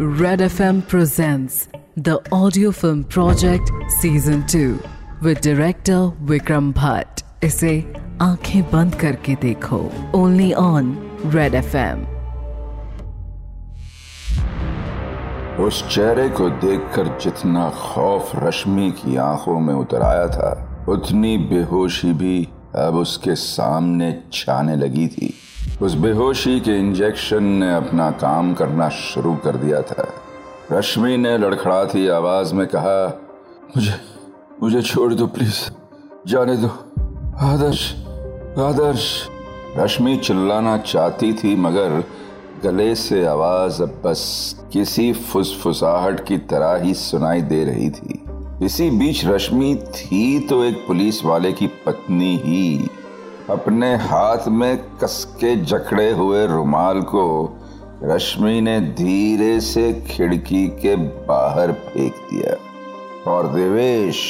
Red FM presents the audio film project season 2 with director Vikram Bhatt. इसे आँखें बंद करके देखो। ओनली ऑन रेड एफएम उस चेहरे को देखकर जितना खौफ रश्मि की आँखों में उतर आया था, उतनी बेहोशी भी अब उसके सामने छाने लगी थी। उस बेहोशी के इंजेक्शन ने अपना काम करना शुरू कर दिया था। रश्मि ने लड़खड़ाती आवाज़ में कहा, मुझे मुझे छोड़ दो प्लीज़, जाने दो। आदर्श आदर्श। रश्मि चिल्लाना चाहती थी, मगर गले से आवाज़ अब बस किसी फुसफुसाहट की तरह ही सुनाई दे रही थी। इसी बीच रश्मि थी तो एक पुलिस वाले की पत्नी ही। अपने हाथ में कसके जकड़े हुए रुमाल को रश्मि ने धीरे से खिड़की के बाहर फेंक दिया। और देवेश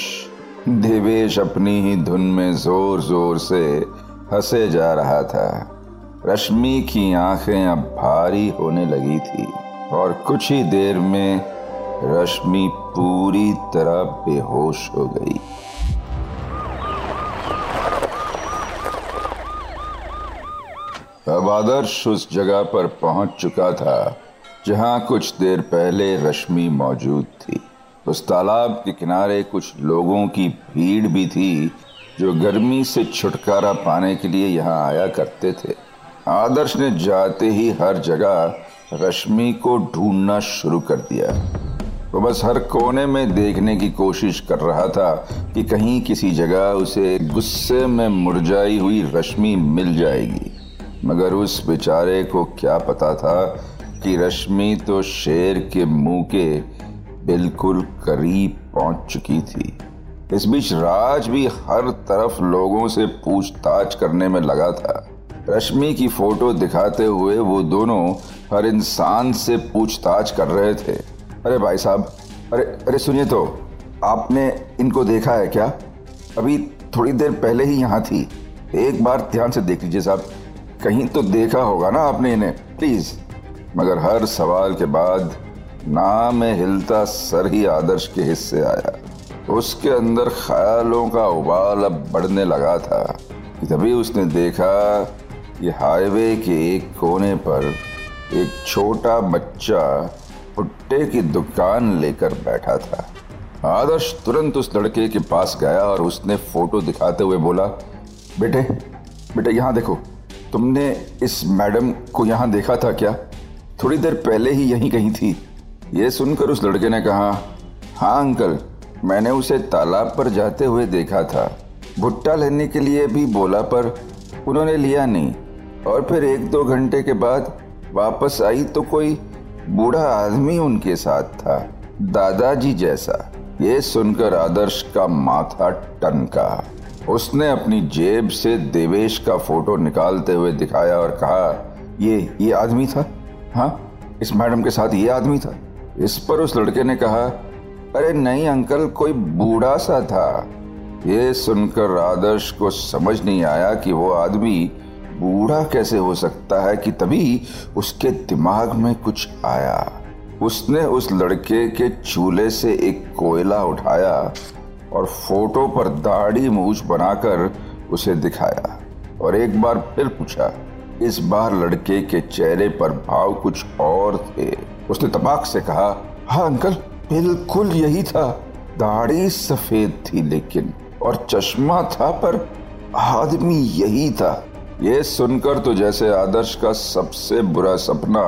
देवेश अपनी ही धुन में ज़ोर ज़ोर से हंसे जा रहा था। रश्मि की आँखें अब भारी होने लगी थी। और कुछ ही देर में रश्मि पूरी तरह बेहोश हो गई। अब आदर्श उस जगह पर पहुँच चुका था, जहाँ कुछ देर पहले रश्मि मौजूद थी। उस तालाब के किनारे कुछ लोगों की भीड़ भी थी, जो गर्मी से छुटकारा पाने के लिए यहाँ आया करते थे। आदर्श ने जाते ही हर जगह रश्मि को ढूंढना शुरू कर दिया। वो बस हर कोने में देखने की कोशिश कर रहा था कि कहीं किसी जगह उसे गुस्से में मुरझाई हुई रश्मि मिल जाएगी। मगर उस बेचारे को क्या पता था कि रश्मि तो शेर के मुँह के बिल्कुल करीब पहुँच चुकी थी। इस बीच राज भी हर तरफ़ लोगों से पूछताछ करने में लगा था। रश्मि की फ़ोटो दिखाते हुए वो दोनों हर इंसान से पूछताछ कर रहे थे। अरे भाई साहब, अरे अरे सुनिए तो आपने इनको देखा है क्या? अभी थोड़ी देर पहले ही यहाँ थी। एक बार ध्यान से देख लीजिए साहब। कहीं तो देखा होगा ना आपने इन्हें। प्लीज़ मगर हर सवाल के बाद नाम हिलता सर ही आदर्श के हिस्से आया। उसके अंदर ख्यालों का उबाल अब बढ़ने लगा था तभी उसने देखा कि हाईवे के एक कोने पर एक छोटा बच्चा भुट्टे की दुकान लेकर बैठा था। आदर्श तुरंत उस लड़के के पास गया और उसने फ़ोटो दिखाते हुए बोला, बेटे बेटे, यहाँ देखो। तुमने इस मैडम को यहाँ देखा था क्या? थोड़ी देर पहले ही यहीं कहीं थी। ये सुनकर उस लड़के ने कहा हाँ अंकल, मैंने उसे तालाब पर जाते हुए देखा था। भुट्टा लेने के लिए भी बोला, पर उन्होंने लिया नहीं। और फिर एक दो घंटे के बाद वापस आई तो कोई बूढ़ा आदमी उनके साथ था, दादाजी जैसा। ये सुनकर आदर्श का माथा टनका। उसने अपनी जेब से देवेश का फ़ोटो निकालते हुए दिखाया और कहा, ये ये आदमी था? हाँ इस मैडम के साथ ये आदमी था? इस पर उस लड़के ने कहा, अरे नहीं अंकल, कोई बूढ़ा सा था। ये सुनकर आदर्श को समझ नहीं आया कि वो आदमी बूढ़ा कैसे हो सकता है कि तभी उसके दिमाग में कुछ आया। उसने उस लड़के के चूल्हे से एक कोयला उठाया और फ़ोटो पर दाढ़ी मूछ बनाकर उसे दिखाया और एक बार फिर पूछा, इस बार लड़के के चेहरे पर भाव कुछ और थे? उसने तबाक से कहा हाँ अंकल, बिल्कुल यही था। दाढ़ी सफ़ेद थी लेकिन और चश्मा था, पर आदमी यही था। ये सुनकर तो जैसे आदर्श का सबसे बुरा सपना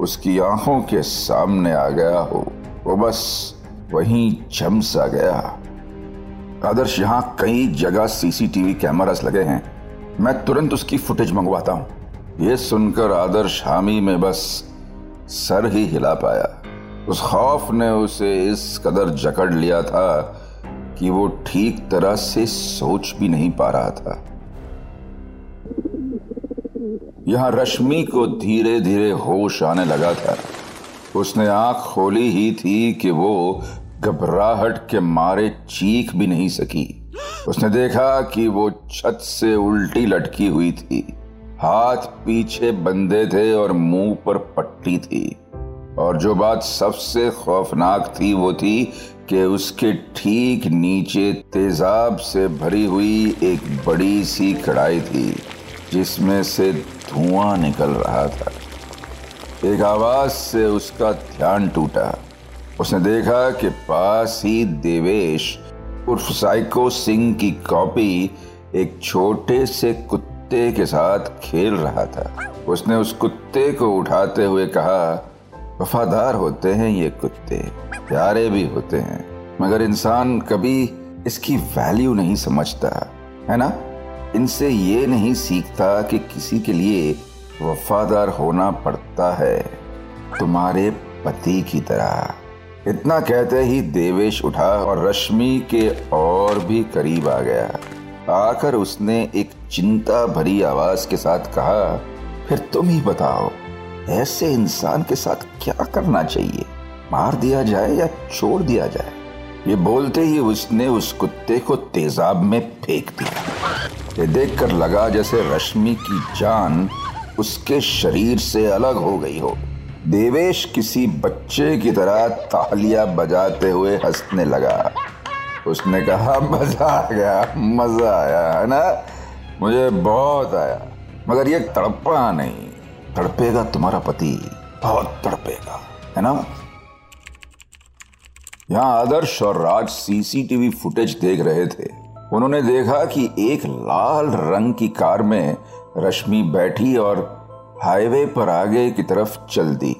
उसकी आँखों के सामने आ गया हो, वो बस वहीं झमसा गया। आदर्श यहाँ कई जगह सीसीटीवी कैमरास लगे हैं। मैं तुरंत उसकी फुटेज मंगवाता हूँ। ये सुनकर आदर्श हामी में बस सर ही हिला पाया। उस खौफ ने उसे इस कदर जकड़ लिया था कि वो ठीक तरह से सोच भी नहीं पा रहा था। यहाँ रश्मि को धीरे धीरे होश आने लगा था। उसने आँख खोली ही थी कि वो घबराहट के मारे चीख भी नहीं सकी। उसने देखा कि वो छत से उल्टी लटकी हुई थी। हाथ पीछे बंधे थे और मुँह पर पट्टी थी। और जो बात सबसे खौफनाक थी वो थी कि उसके ठीक नीचे तेजाब से भरी हुई एक बड़ी सी कढ़ाई थी, जिसमें से धुआँ निकल रहा था। एक आवाज़ से उसका ध्यान टूटा। उसने देखा कि पास ही देवेश उर्फ़ साइको सिंह की कॉपी एक छोटे से कुत्ते के साथ खेल रहा था। उसने उस कुत्ते को उठाते हुए कहा, वफादार होते हैं ये कुत्ते, प्यारे भी होते हैं, मगर इंसान कभी इसकी वैल्यू नहीं समझता, है ना? इनसे ये नहीं सीखता कि किसी के लिए वफादार होना पड़ता है तुम्हारे पति की तरह। इतना कहते ही देवेश उठा और रश्मि के और भी करीब आ गया। आकर उसने एक चिंता भरी आवाज़ के साथ कहा, फिर तुम ही बताओ, ऐसे इंसान के साथ क्या करना चाहिए? मार दिया जाए या छोड़ दिया जाए? ये बोलते ही उसने उस कुत्ते को तेजाब में फेंक दिया। ये देखकर लगा जैसे रश्मि की जान उसके शरीर से अलग हो गई हो। देवेश किसी बच्चे की तरह तालियाँ बजाते हुए हंसने लगा। उसने कहा, मज़ा आ गया, मज़ा आया, है ना? मुझे बहुत आया, मगर ये तड़पा नहीं। तड़पेगा तुम्हारा पति, बहुत तड़पेगा, है ना? यहाँ आदर्श और राज सीसीटीवी फुटेज देख रहे थे। उन्होंने देखा कि एक लाल रंग की कार में रश्मि बैठी और हाईवे पर आगे की तरफ़ चल दी।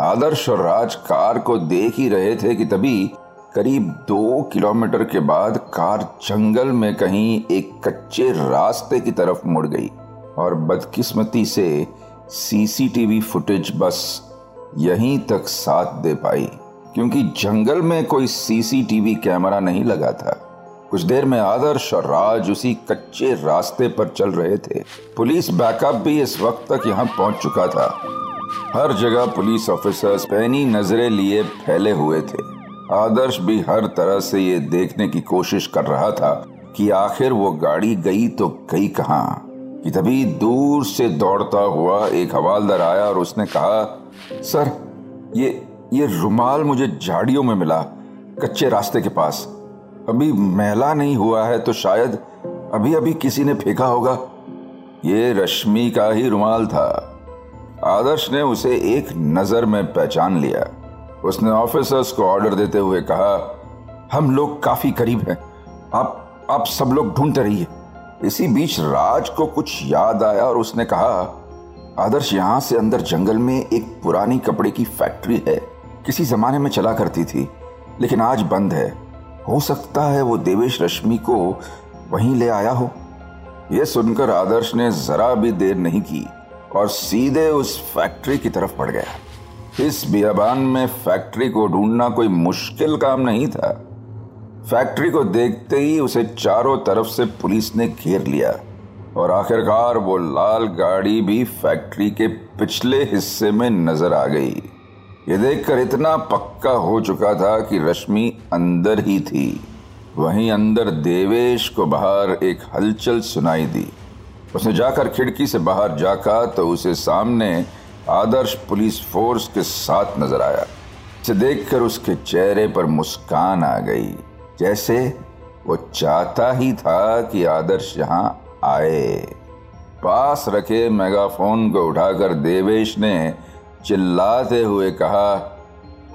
आदर्श और राज कार को देख ही रहे थे कि तभी करीब दो किलोमीटर के बाद कार जंगल में कहीं एक कच्चे रास्ते की तरफ़ मुड़ गई और बदकिस्मती से सीसीटीवी फुटेज बस यहीं तक साथ दे पाई, क्योंकि जंगल में कोई सीसीटीवी कैमरा नहीं लगा था। कुछ देर में आदर्श और राज उसी कच्चे रास्ते पर चल रहे थे। पुलिस बैकअप भी इस वक्त तक यहाँ पहुँच चुका था। हर जगह पुलिस ऑफिसर्स पैनी नज़रें लिए फैले हुए थे। आदर्श भी हर तरह से ये देखने की कोशिश कर रहा था कि आखिर वो गाड़ी गई तो गई कहाँ। कि तभी दूर से दौड़ता हुआ एक हवालदार आया और उसने कहा, सर, ये ये रुमाल मुझे झाड़ियों में मिला, कच्चे रास्ते के पास। अभी मैला नहीं हुआ है तो शायद अभी अभी किसी ने फेंका होगा। ये रश्मि का ही रुमाल था। आदर्श ने उसे एक नज़र में पहचान लिया। उसने ऑफिसर्स को ऑर्डर देते हुए कहा, हम लोग काफ़ी करीब हैं। आप आप सब लोग ढूंढते रहिए। इसी बीच राज को कुछ याद आया और उसने कहा, आदर्श यहाँ से अंदर जंगल में एक पुरानी कपड़े की फैक्ट्री है। किसी जमाने में चला करती थी, लेकिन आज बंद है। हो सकता है वो देवेश रश्मि को वहीं ले आया हो। यह सुनकर आदर्श ने जरा भी देर नहीं की और सीधे उस फैक्ट्री की तरफ़ पड़ गया। इस बियाबान में फैक्ट्री को ढूंढना कोई मुश्किल काम नहीं था। फैक्ट्री को देखते ही उसे चारों तरफ़ से पुलिस ने घेर लिया और आखिरकार वो लाल गाड़ी भी फैक्ट्री के पिछले हिस्से में नज़र आ गई। ये देखकर इतना पक्का हो चुका था कि रश्मि अंदर ही थी, वहीं अंदर देवेश को बाहर एक हलचल सुनाई दी। उसने जाकर खिड़की से बाहर जाका तो उसे सामने आदर्श पुलिस फोर्स के साथ नज़र आया। इसे देखकर उसके चेहरे पर मुस्कान आ गई। जैसे वो चाहता ही था कि आदर्श यहाँ आए। पास रखे मेगाफोन को उठाकर देवेश ने चिल्लाते हुए कहा,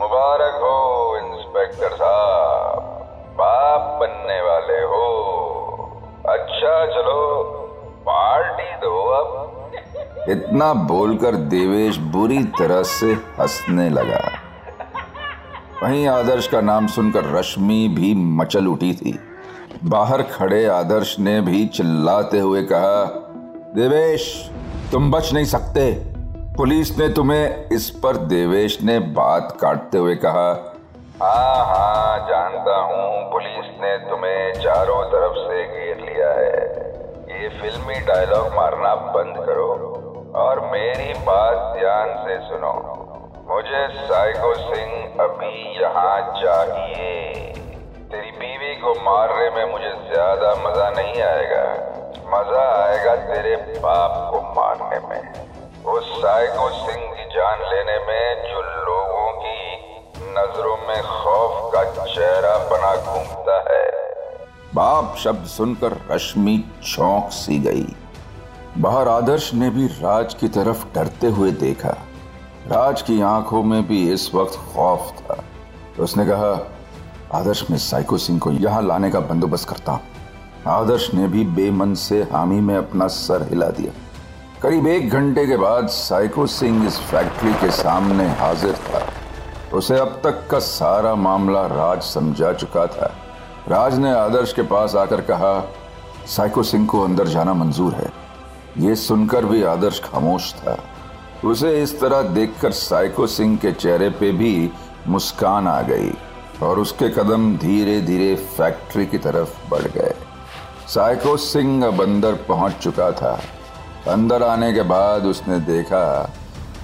मुबारक हो, इंस्पेक्टर साहब। बाप बनने वाले हो। अच्छा चलो, पार्टी दो अब। इतना बोलकर देवेश बुरी तरह से हंसने लगा। वहीं आदर्श का नाम सुनकर रश्मि भी मचल उठी थी। बाहर खड़े आदर्श ने भी चिल्लाते हुए कहा, देवेश, तुम बच नहीं सकते। पुलिस ने तुम्हें इस पर देवेश ने बात काटते हुए कहा हाँ हाँ जानता हूँ, पुलिस ने तुम्हें चारों तरफ़ से घेर लिया है। ये फिल्मी डायलॉग मारना बंद करो और मेरी बात ध्यान से सुनो। मुझे साइको सिंह अभी यहाँ चाहिए। तेरी बीवी को मारने में मुझे ज़्यादा मज़ा नहीं आएगा। मज़ा आएगा तेरे बाप को मारने में। उस साइको सिंह की जान लेने में जो लोगों की नज़रों में खौफ का चेहरा बना घूमता है। बाप शब्द सुनकर रश्मि चौंक सी गई। बाहर आदर्श ने भी राज की तरफ़ डरते हुए देखा। राज की आँखों में भी इस वक्त खौफ था। तो उसने कहा, आदर्श में साइको सिंह को यहाँ लाने का बंदोबस्त करता हूँ। आदर्श ने भी बेमन से हामी में अपना सर हिला दिया। करीब एक घंटे के बाद साइको सिंह इस फैक्ट्री के सामने हाजिर था। उसे अब तक का सारा मामला राज समझा चुका था। राज ने आदर्श के पास आकर कहा, साइको सिंह को अंदर जाना मंजूर है। ये सुनकर भी आदर्श खामोश था। उसे इस तरह देखकर साइको सिंह के चेहरे पे भी मुस्कान आ गई और उसके कदम धीरे धीरे फैक्ट्री की तरफ़ बढ़ गए। साइको सिंह अब अंदर पहुँच चुका था। अंदर आने के बाद उसने देखा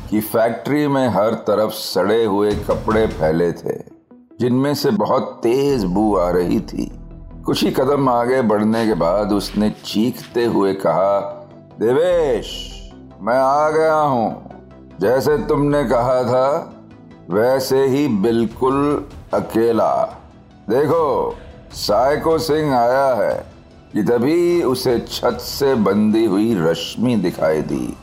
कि फैक्ट्री में हर तरफ़ सड़े हुए कपड़े फैले थे, जिनमें से बहुत तेज बू आ रही थी। कुछ ही कदम आगे बढ़ने के बाद उसने चीखते हुए कहा, देवेश, मैं आ गया हूँ। जैसे तुमने कहा था, वैसे ही बिल्कुल अकेला। देखो साइको सिंह आया है। कि तभी उसे छत से बंधी हुई रश्मि दिखाई दी।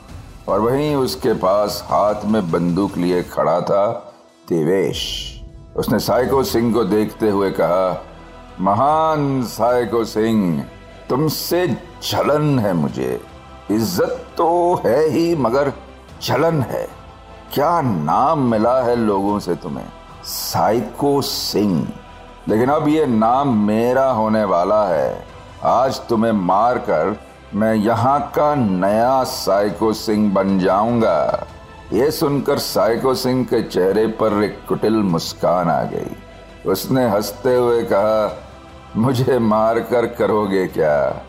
और वहीं उसके पास हाथ में बंदूक लिए खड़ा था देवेश। उसने साइको सिंह को देखते हुए कहा, महान साइको सिंह, तुमसे जलन है मुझे। इज़्ज़त तो है ही, मगर चलन है। क्या नाम मिला है लोगों से तुम्हें? साइको सिंह। लेकिन अब ये नाम मेरा होने वाला है। आज तुम्हें मारकर मैं यहाँ का नया साइको सिंह बन जाऊँगा। ये सुनकर साइको सिंह के चेहरे पर एक कुटिल मुस्कान आ गई। उसने हँसते हुए कहा, मुझे मारकर करोगे क्या?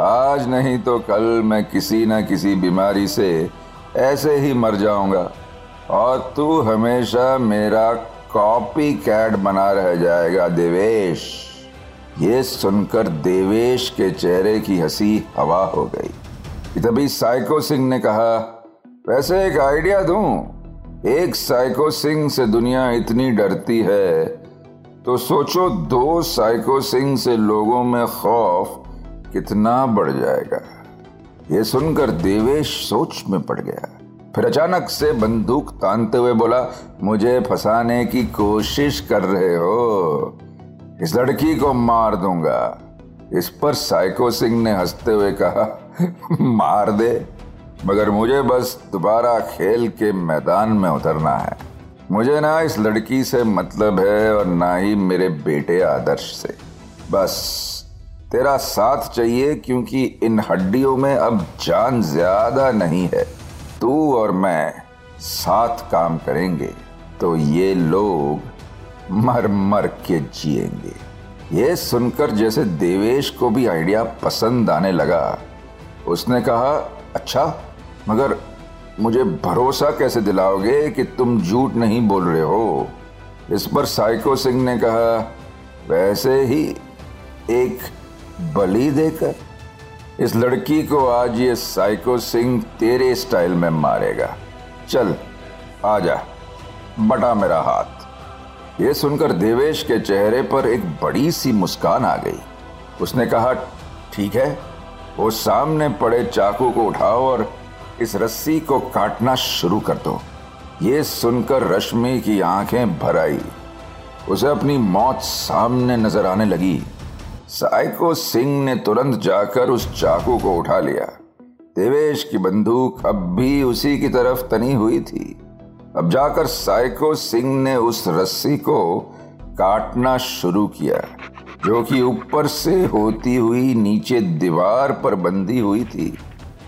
आज नहीं तो कल मैं किसी न किसी बीमारी से ऐसे ही मर जाऊँगा। और तू हमेशा मेरा कॉपी कैट बना रह जाएगा, देवेश। ये सुनकर देवेश के चेहरे की हँसी हवा हो गई। तभी साइको सिंह ने कहा, वैसे एक आइडिया दूँ? एक साइको सिंह से दुनिया इतनी डरती है तो सोचो दो साइको सिंह से लोगों में खौफ कितना बढ़ जाएगा। ये सुनकर देवेश सोच में पड़ गया। फिर अचानक से बंदूक तानते हुए बोला, मुझे फंसाने की कोशिश कर रहे हो। इस लड़की को मार दूँगा। इस पर साइको सिंह ने हँसते हुए कहा, मार दे। मगर मुझे बस दोबारा खेल के मैदान में उतरना है। मुझे ना इस लड़की से मतलब है और ना ही मेरे बेटे आदर्श से। बस, तेरा साथ चाहिए क्योंकि इन हड्डियों में अब जान ज़्यादा नहीं है। तू और मैं साथ काम करेंगे तो ये लोग मर मर के जिएँगे। ये सुनकर जैसे देवेश को भी आइडिया पसंद आने लगा। उसने कहा अच्छा मगर मुझे भरोसा कैसे दिलाओगे कि तुम झूठ नहीं बोल रहे हो? इस पर साइको सिंह ने कहा, वैसे ही एक बलि देकर इस लड़की को आज ये साइको सिंह तेरे स्टाइल में मारेगा। चल, आ जा, बटा मेरा हाथ। ये सुनकर देवेश के चेहरे पर एक बड़ी सी मुस्कान आ गई। उसने कहा, ठीक है, वो सामने पड़े चाकू को उठाओ और इस रस्सी को काटना शुरू कर दो। ये सुनकर रश्मि की आँखें भर आई उसे अपनी मौत सामने नज़र आने लगी। साइको सिंह ने तुरंत जाकर उस चाकू को उठा लिया। देवेश की बंदूक अब भी उसी की तरफ़ तनी हुई थी। अब जाकर साइको सिंह ने उस रस्सी को काटना शुरू किया, जो कि ऊपर से होती हुई नीचे दीवार पर बंधी हुई थी।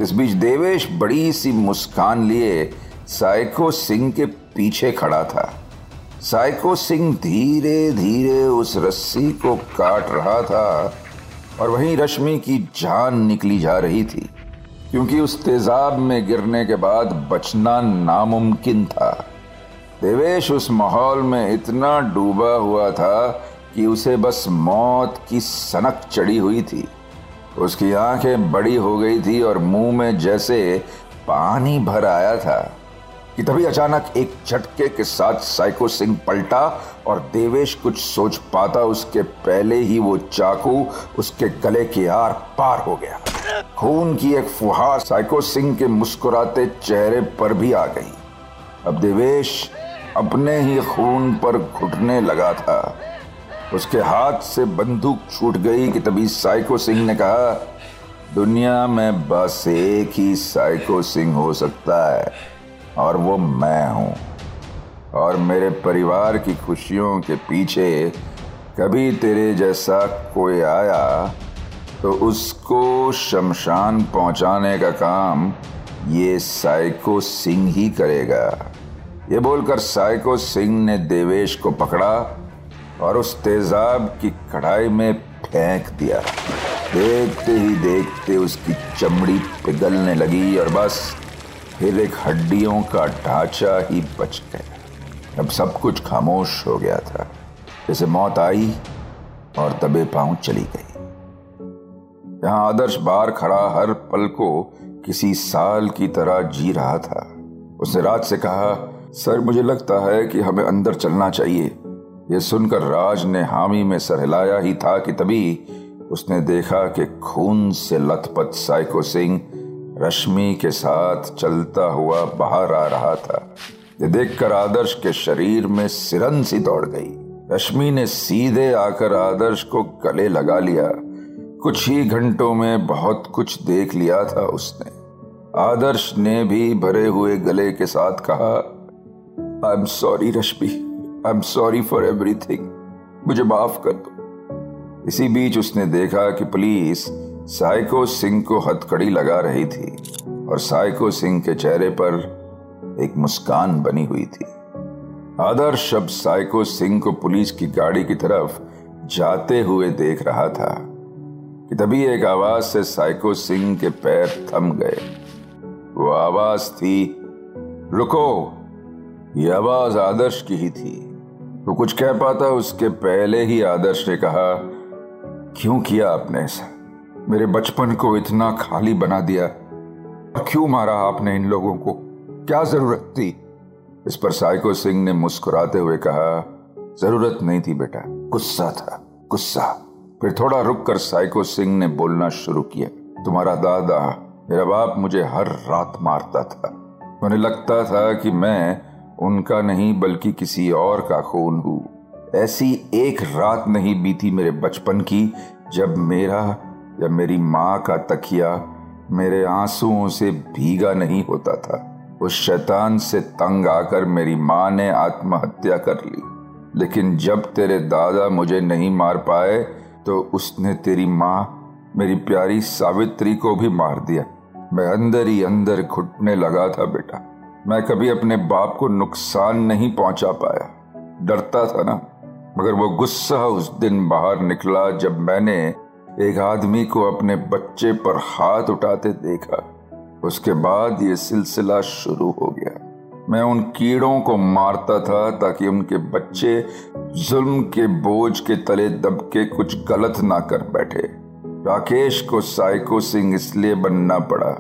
इस बीच देवेश बड़ी सी मुस्कान लिए साइको सिंह के पीछे खड़ा था। साइको सिंह धीरे धीरे उस रस्सी को काट रहा था और वहीं रश्मि की जान निकली जा रही थी। क्योंकि उस तेजाब में गिरने के बाद बचना नामुमकिन था। देवेश उस माहौल में इतना डूबा हुआ था कि उसे बस मौत की सनक चढ़ी हुई थी। उसकी आँखें बड़ी हो गई थी और मुँह में जैसे पानी भर आया था कि तभी अचानक एक झटके के साथ साइको सिंह पलटा और देवेश कुछ सोच पाता उसके पहले ही वो चाकू उसके गले के आर पार हो गया। खून की एक फुहार साइको सिंह के मुस्कुराते चेहरे पर भी आ गई। अब देवेश अपने ही खून पर घुटने लगा था। उसके हाथ से बंदूक छूट गई कि तभी साइको सिंह ने कहा, दुनिया में बस एक ही साइको सिंह हो सकता है, और वो मैं हूँ। और मेरे परिवार की खुशियों के पीछे कभी तेरे जैसा कोई आया तो उसको शमशान पहुँचाने का काम ये साइको सिंह ही करेगा। ये बोलकर साइको सिंह ने देवेश को पकड़ा और उस तेजाब की कढ़ाई में फेंक दिया। देखते ही देखते उसकी चमड़ी पिघलने लगी और बस फिर एक हड्डियों का ढांचा ही बच गया। अब सब कुछ खामोश हो गया था। जैसे मौत आई और तबे पाँव चली गई। यहाँ आदर्श बार खड़ा हर पल को किसी साल की तरह जी रहा था। उसने राज से कहा, सर, मुझे लगता है कि हमें अंदर चलना चाहिए। यह सुनकर राज ने हामी में सर हिलाया ही था कि तभी उसने देखा कि खून से लथपथ साइको सिंह रश्मि के साथ चलता हुआ बाहर आ रहा था। ये देखकर आदर्श के शरीर में सिरन सी दौड़ गई। रश्मि ने सीधे आकर आदर्श को गले लगा लिया। कुछ ही घंटों में बहुत कुछ देख लिया था उसने। आदर्श ने भी भरे हुए गले के साथ कहा I am sorry Rashmi I am sorry for everything मुझे माफ़ कर दो. इसी बीच उसने देखा कि पुलिस साइको सिंह को हथकड़ी लगा रही थी और साइको सिंह के चेहरे पर एक मुस्कान बनी हुई थी। आदर्श अब साइको सिंह को पुलिस की गाड़ी की तरफ़ जाते हुए देख रहा था। कि तभी एक आवाज़ से साइको सिंह के पैर थम गए। वो आवाज़ थी, रुको, ये आवाज़ आदर्श की ही थी। वो कुछ कह पाता, उसके पहले ही आदर्श ने कहा, क्यों किया आपने ऐसा? मेरे बचपन को इतना खाली बना दिया। क्यों मारा आपने इन लोगों को? क्या ज़रूरत थी? इस पर साइको सिंह ने मुस्कुराते हुए कहा, ज़रूरत नहीं थी बेटा, गुस्सा था, गुस्सा। फिर थोड़ा रुक कर साइको सिंह ने बोलना शुरू किया, तुम्हारा दादा मेरा बाप मुझे हर रात मारता था। उन्हें लगता था कि मैं उनका नहीं, बल्कि किसी और का खून हूँ। ऐसी एक रात नहीं बीती मेरे बचपन की, जब मेरा या मेरी माँ का तकिया मेरे आंसुओं से भीगा नहीं होता था। उस शैतान से तंग आकर मेरी माँ ने आत्महत्या कर ली। लेकिन जब तेरे दादा मुझे नहीं मार पाए तो उसने तेरी माँ मेरी प्यारी सावित्री को भी मार दिया। मैं अंदर ही अंदर घुटने लगा था बेटा। मैं कभी अपने बाप को नुकसान नहीं पहुँचा पाया। डरता था ना, मगर वो गुस्सा उस दिन बाहर निकला जब मैंने एक आदमी को अपने बच्चे पर हाथ उठाते देखा। उसके बाद ये सिलसिला शुरू हो गया। मैं उन कीड़ों को मारता था ताकि उनके बच्चे जुल्म के बोझ के तले दबके कुछ गलत ना कर बैठे। राकेश को साइको सिंह इसलिए बनना पड़ा,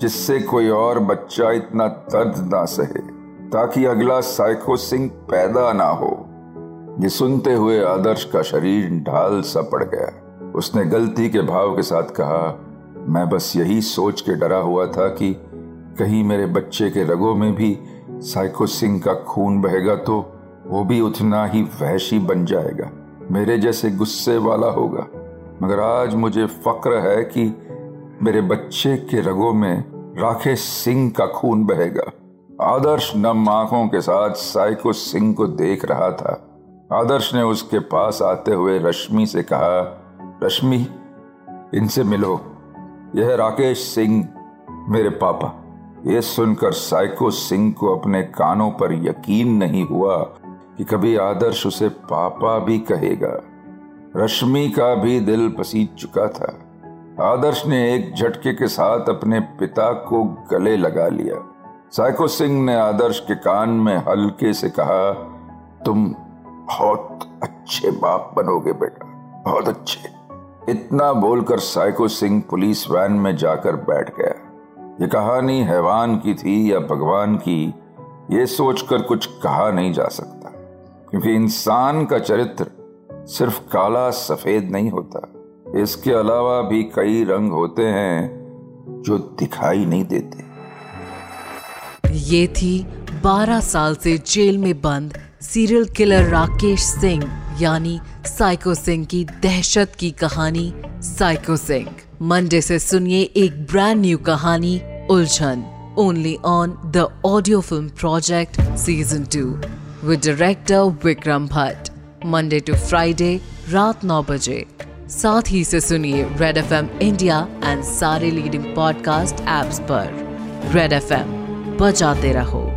जिससे कोई और बच्चा इतना दर्द ना सहे, ताकि अगला साइको सिंह पैदा ना हो। ये सुनते हुए आदर्श का शरीर ढाल सा पड़ गया। उसने गलती के भाव के साथ कहा, मैं बस यही सोच के डरा हुआ था कि कहीं मेरे बच्चे के रगों में भी साइको सिंह का खून बहेगा तो वो भी उतना ही वहशी बन जाएगा। मेरे जैसे गुस्से वाला होगा। मगर आज मुझे फक्र है कि मेरे बच्चे के रगों में राकेश सिंह का खून बहेगा। आदर्श नम आँखों के साथ साइको सिंह को देख रहा था। आदर्श ने उसके पास आते हुए रश्मि से कहा, रश्मि, इनसे मिलो। यह राकेश सिंह, मेरे पापा। यह सुनकर साइको सिंह को अपने कानों पर यकीन नहीं हुआ कि कभी आदर्श उसे पापा भी कहेगा। रश्मि का भी दिल पसीज चुका था। आदर्श ने एक झटके के साथ अपने पिता को गले लगा लिया। साइको सिंह ने आदर्श के कान में हल्के से कहा, तुम बहुत अच्छे बाप बनोगे बेटा, बहुत अच्छे। इतना बोलकर साइको सिंह पुलिस वैन में जाकर बैठ गया। ये कहानी हैवान की थी या भगवान की, ये सोचकर कुछ कहा नहीं जा सकता, क्योंकि इंसान का चरित्र सिर्फ़ काला सफ़ेद नहीं होता। इसके अलावा भी कई रंग होते हैं जो दिखाई नहीं देते। ये थी 12 साल से जेल में बंद सीरियल किलर राकेश सिंह, यानी साइको सिंह की दहशत की कहानी साइको सिंह मंडे से सुनिए एक ब्रांड न्यू कहानी, उलझन. Only on the audio film project season two with director Vikram Bhatt Monday to Friday रात नौ बजे. साथ ही से सुनिए red F M India and सारे लीडिंग पॉडकास्ट एप्स पर. रेड एफ़ एम बजाते रहो.